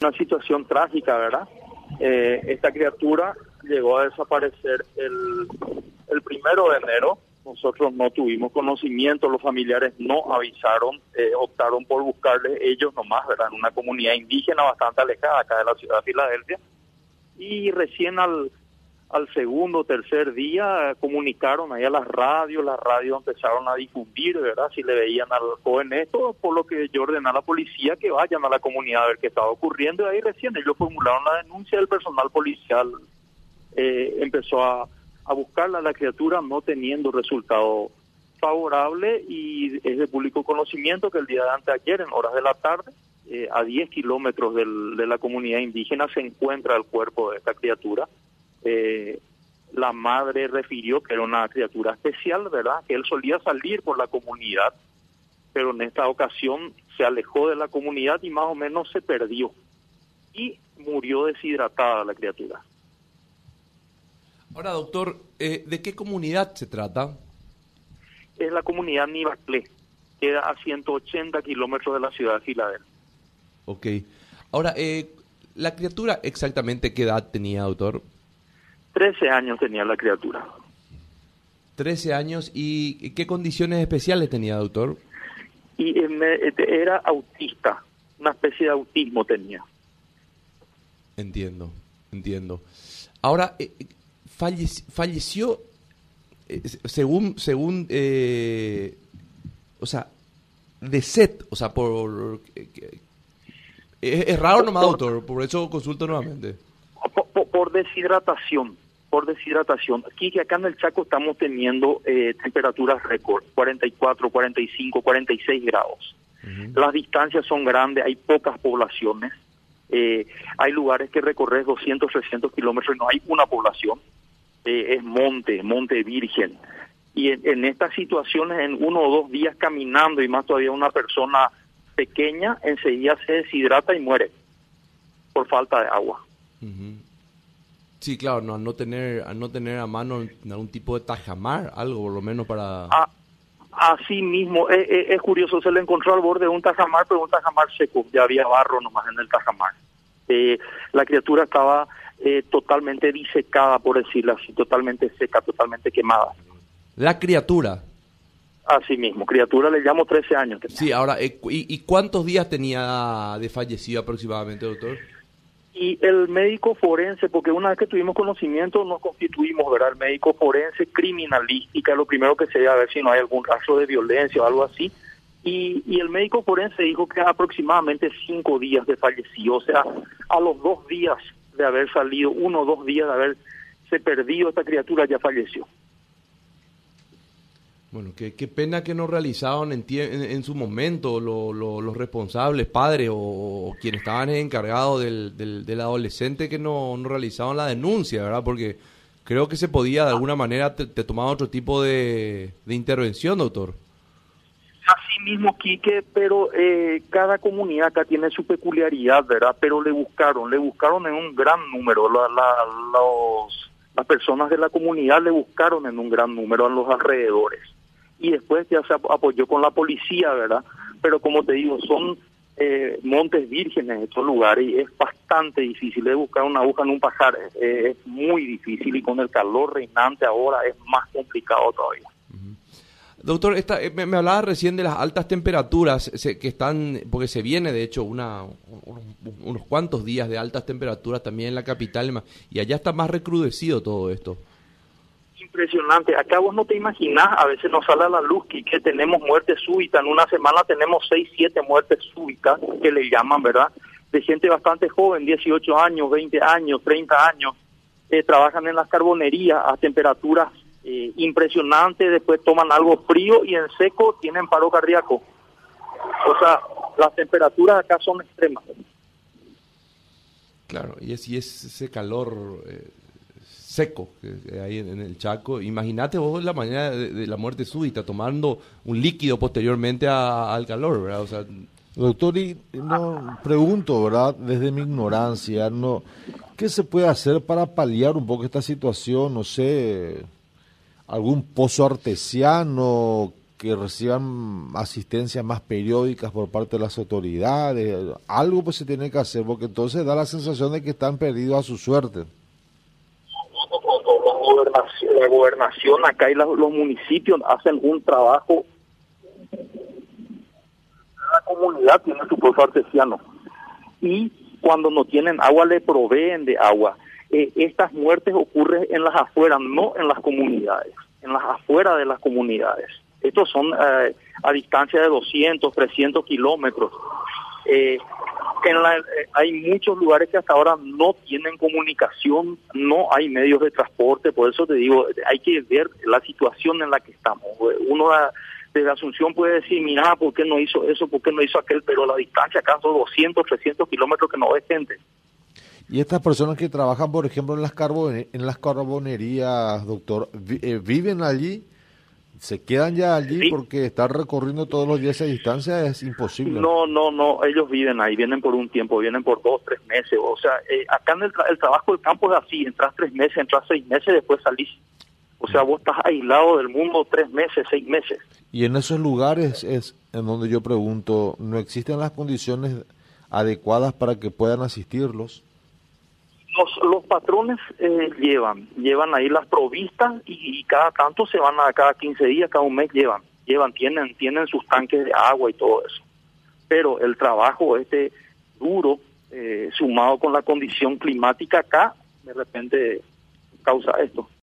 una situación trágica, ¿verdad? Eh, esta criatura llegó a desaparecer el, el primero de enero. Nosotros no tuvimos conocimiento, los familiares no avisaron, eh, optaron por buscarle ellos nomás, ¿verdad? En una comunidad indígena bastante alejada acá de la ciudad de Filadelfia. Y recién al, al segundo o tercer día comunicaron ahí a las radios, las radios empezaron a difundir, ¿verdad? Si le veían al joven esto, por lo que yo ordené a la policía que vayan a la comunidad a ver qué estaba ocurriendo. Y ahí recién ellos formularon la denuncia del personal policial. Eh, empezó a, a buscarla a la criatura no teniendo resultado favorable y es de público conocimiento que el día de antes ayer, en horas de la tarde, eh, a 10 kilómetros del, de la comunidad indígena, se encuentra el cuerpo de esta criatura eh, la madre refirió que era una criatura especial, ¿verdad? Que él solía salir por la comunidad, pero en esta ocasión se alejó de la comunidad y más o menos se perdió. Y murió deshidratada la criatura. Ahora, doctor, eh, ¿de qué comunidad se trata? Es la comunidad Nivaclé, queda a 180 kilómetros de la ciudad de Filadelfia. Ok. Ahora, eh, ¿la criatura exactamente qué edad tenía, doctor? 13 años tenía la criatura. 13 años y qué condiciones especiales tenía, doctor? Y eh, era autista, una especie de autismo tenía. Entiendo, entiendo. Ahora, eh, falleció, eh, según, según o sea, de set, o sea, por... es, raro nomás, doctor, por eso consulto nuevamente por, deshidratación, por deshidratación. Aquí que acá en el Chaco estamos teniendo eh, temperaturas récord, 44, 45, 46 grados. Las distancias son grandes, hay pocas poblaciones. Eh, hay lugares que recorres 200, 300 kilómetros y no hay una población. Eh, es monte, monte virgen. Y en, en, estas situaciones, en uno o dos días caminando y más todavía una persona pequeña, enseguida se deshidrata y muere por falta de agua. Sí, claro, no, al no tener, a no tener a mano algún tipo de tajamar, algo por lo menos para... Ah, así mismo, es, eh, eh, es, curioso, se le encontró al borde de un tajamar, pero un tajamar seco, ya había barro nomás en el tajamar. Eh, la criatura estaba totalmente disecada, por decirlo así, totalmente seca, totalmente quemada. La criatura. Así mismo, criatura le llamo 13 años. Sí, ahora, ¿y, ¿y cuántos días tenía de fallecido aproximadamente, doctor? Y el médico forense, porque una vez que tuvimos conocimiento nos constituimos, ¿verdad? El médico forense criminalística, lo primero que se debe a ver si no hay algún rastro de violencia o algo así. Y, y el médico forense dijo que aproximadamente cinco días de fallecido, o sea, a los dos días de haber salido, uno o dos días de haberse perdido esta criatura, ya falleció. Bueno, qué, qué pena que no realizaron en, en, su momento los responsables, padres o, quienes estaban encargados del, del, adolescente que no, no, realizaron la denuncia, ¿verdad? Porque creo que se podía de alguna manera te, tomar otro tipo de, de, intervención, doctor. Así mismo, Quique, pero eh, cada comunidad acá tiene su peculiaridad, ¿verdad? Pero le buscaron, le buscaron en un gran número. La, la, los, las personas de la comunidad le buscaron en un gran número a los alrededores y después ya se apoyó con la policía, ¿verdad? Pero como te digo, son eh, montes vírgenes estos lugares y es bastante difícil de buscar una aguja en un pajar, es muy difícil y con el calor reinante ahora es más complicado todavía. Doctor, esta, eh, me, hablaba recién de las altas temperaturas que están, porque se viene de hecho una, unos cuantos días de altas temperaturas también en la capital y allá está más recrudecido todo esto impresionante. Acá vos no te imaginás, a veces nos sale a la luz que, tenemos muerte súbita. En una semana tenemos 6, 7 muertes súbitas, que le llaman, ¿verdad? De gente bastante joven, 18 años, 20 años, 30 años. Eh, trabajan en las carbonerías a temperaturas eh, impresionantes, después toman algo frío y en seco tienen paro cardíaco. O sea, las temperaturas acá son extremas. Claro, y es, y es ese calor eh, seco que hay en, el Chaco. Imagínate vos la mañana de, la muerte súbita tomando un líquido posteriormente al calor, ¿verdad? Doctor, y no, pregunto, ¿verdad? Desde mi ignorancia, no, ¿qué se puede hacer para paliar un poco esta situación? No sé, algún pozo artesiano, que reciban asistencia más periódicas por parte de las autoridades, algo pues se tiene que hacer, porque entonces da la sensación de que están perdidos a su suerte. La gobernación acá y los municipios hacen un trabajo la comunidad tiene su pozo artesiano y cuando no tienen agua le proveen de agua. Eh, estas muertes ocurren en las afueras, no en las comunidades, en las afueras de las comunidades. Estos son eh, a distancia de 200, 300 kilómetros. Eh, en la, hay muchos lugares que hasta ahora no tienen comunicación, no hay medios de transporte, por eso te digo, hay que ver la situación en la que estamos. Uno desde Asunción puede decir, mira, ¿por qué no hizo eso? ¿Por qué no hizo aquel? Pero la distancia acá son 200, 300 kilómetros que no ve gente. Y estas personas que trabajan, por ejemplo, en las, en las carbonerías, doctor, eh, ¿viven allí? ¿Se quedan ya allí porque estar recorriendo todos los días esa distancia es imposible? No, no, no, ellos viven ahí, vienen por un tiempo, vienen por dos, tres meses. O sea, eh, acá en el, el, trabajo del campo es así, entras tres meses, entras seis meses, después salís. O sea, vos estás aislado del mundo tres meses, seis meses. Y en esos lugares es en donde yo pregunto, ¿no existen las condiciones adecuadas para que puedan asistirlos? Patrones eh, llevan, llevan ahí las provistas y, cada tanto se van a cada 15 días, cada un mes llevan, llevan, tienen, tienen sus tanques de agua y todo eso. Pero el trabajo este duro, eh, sumado con la condición climática acá, de repente causa esto.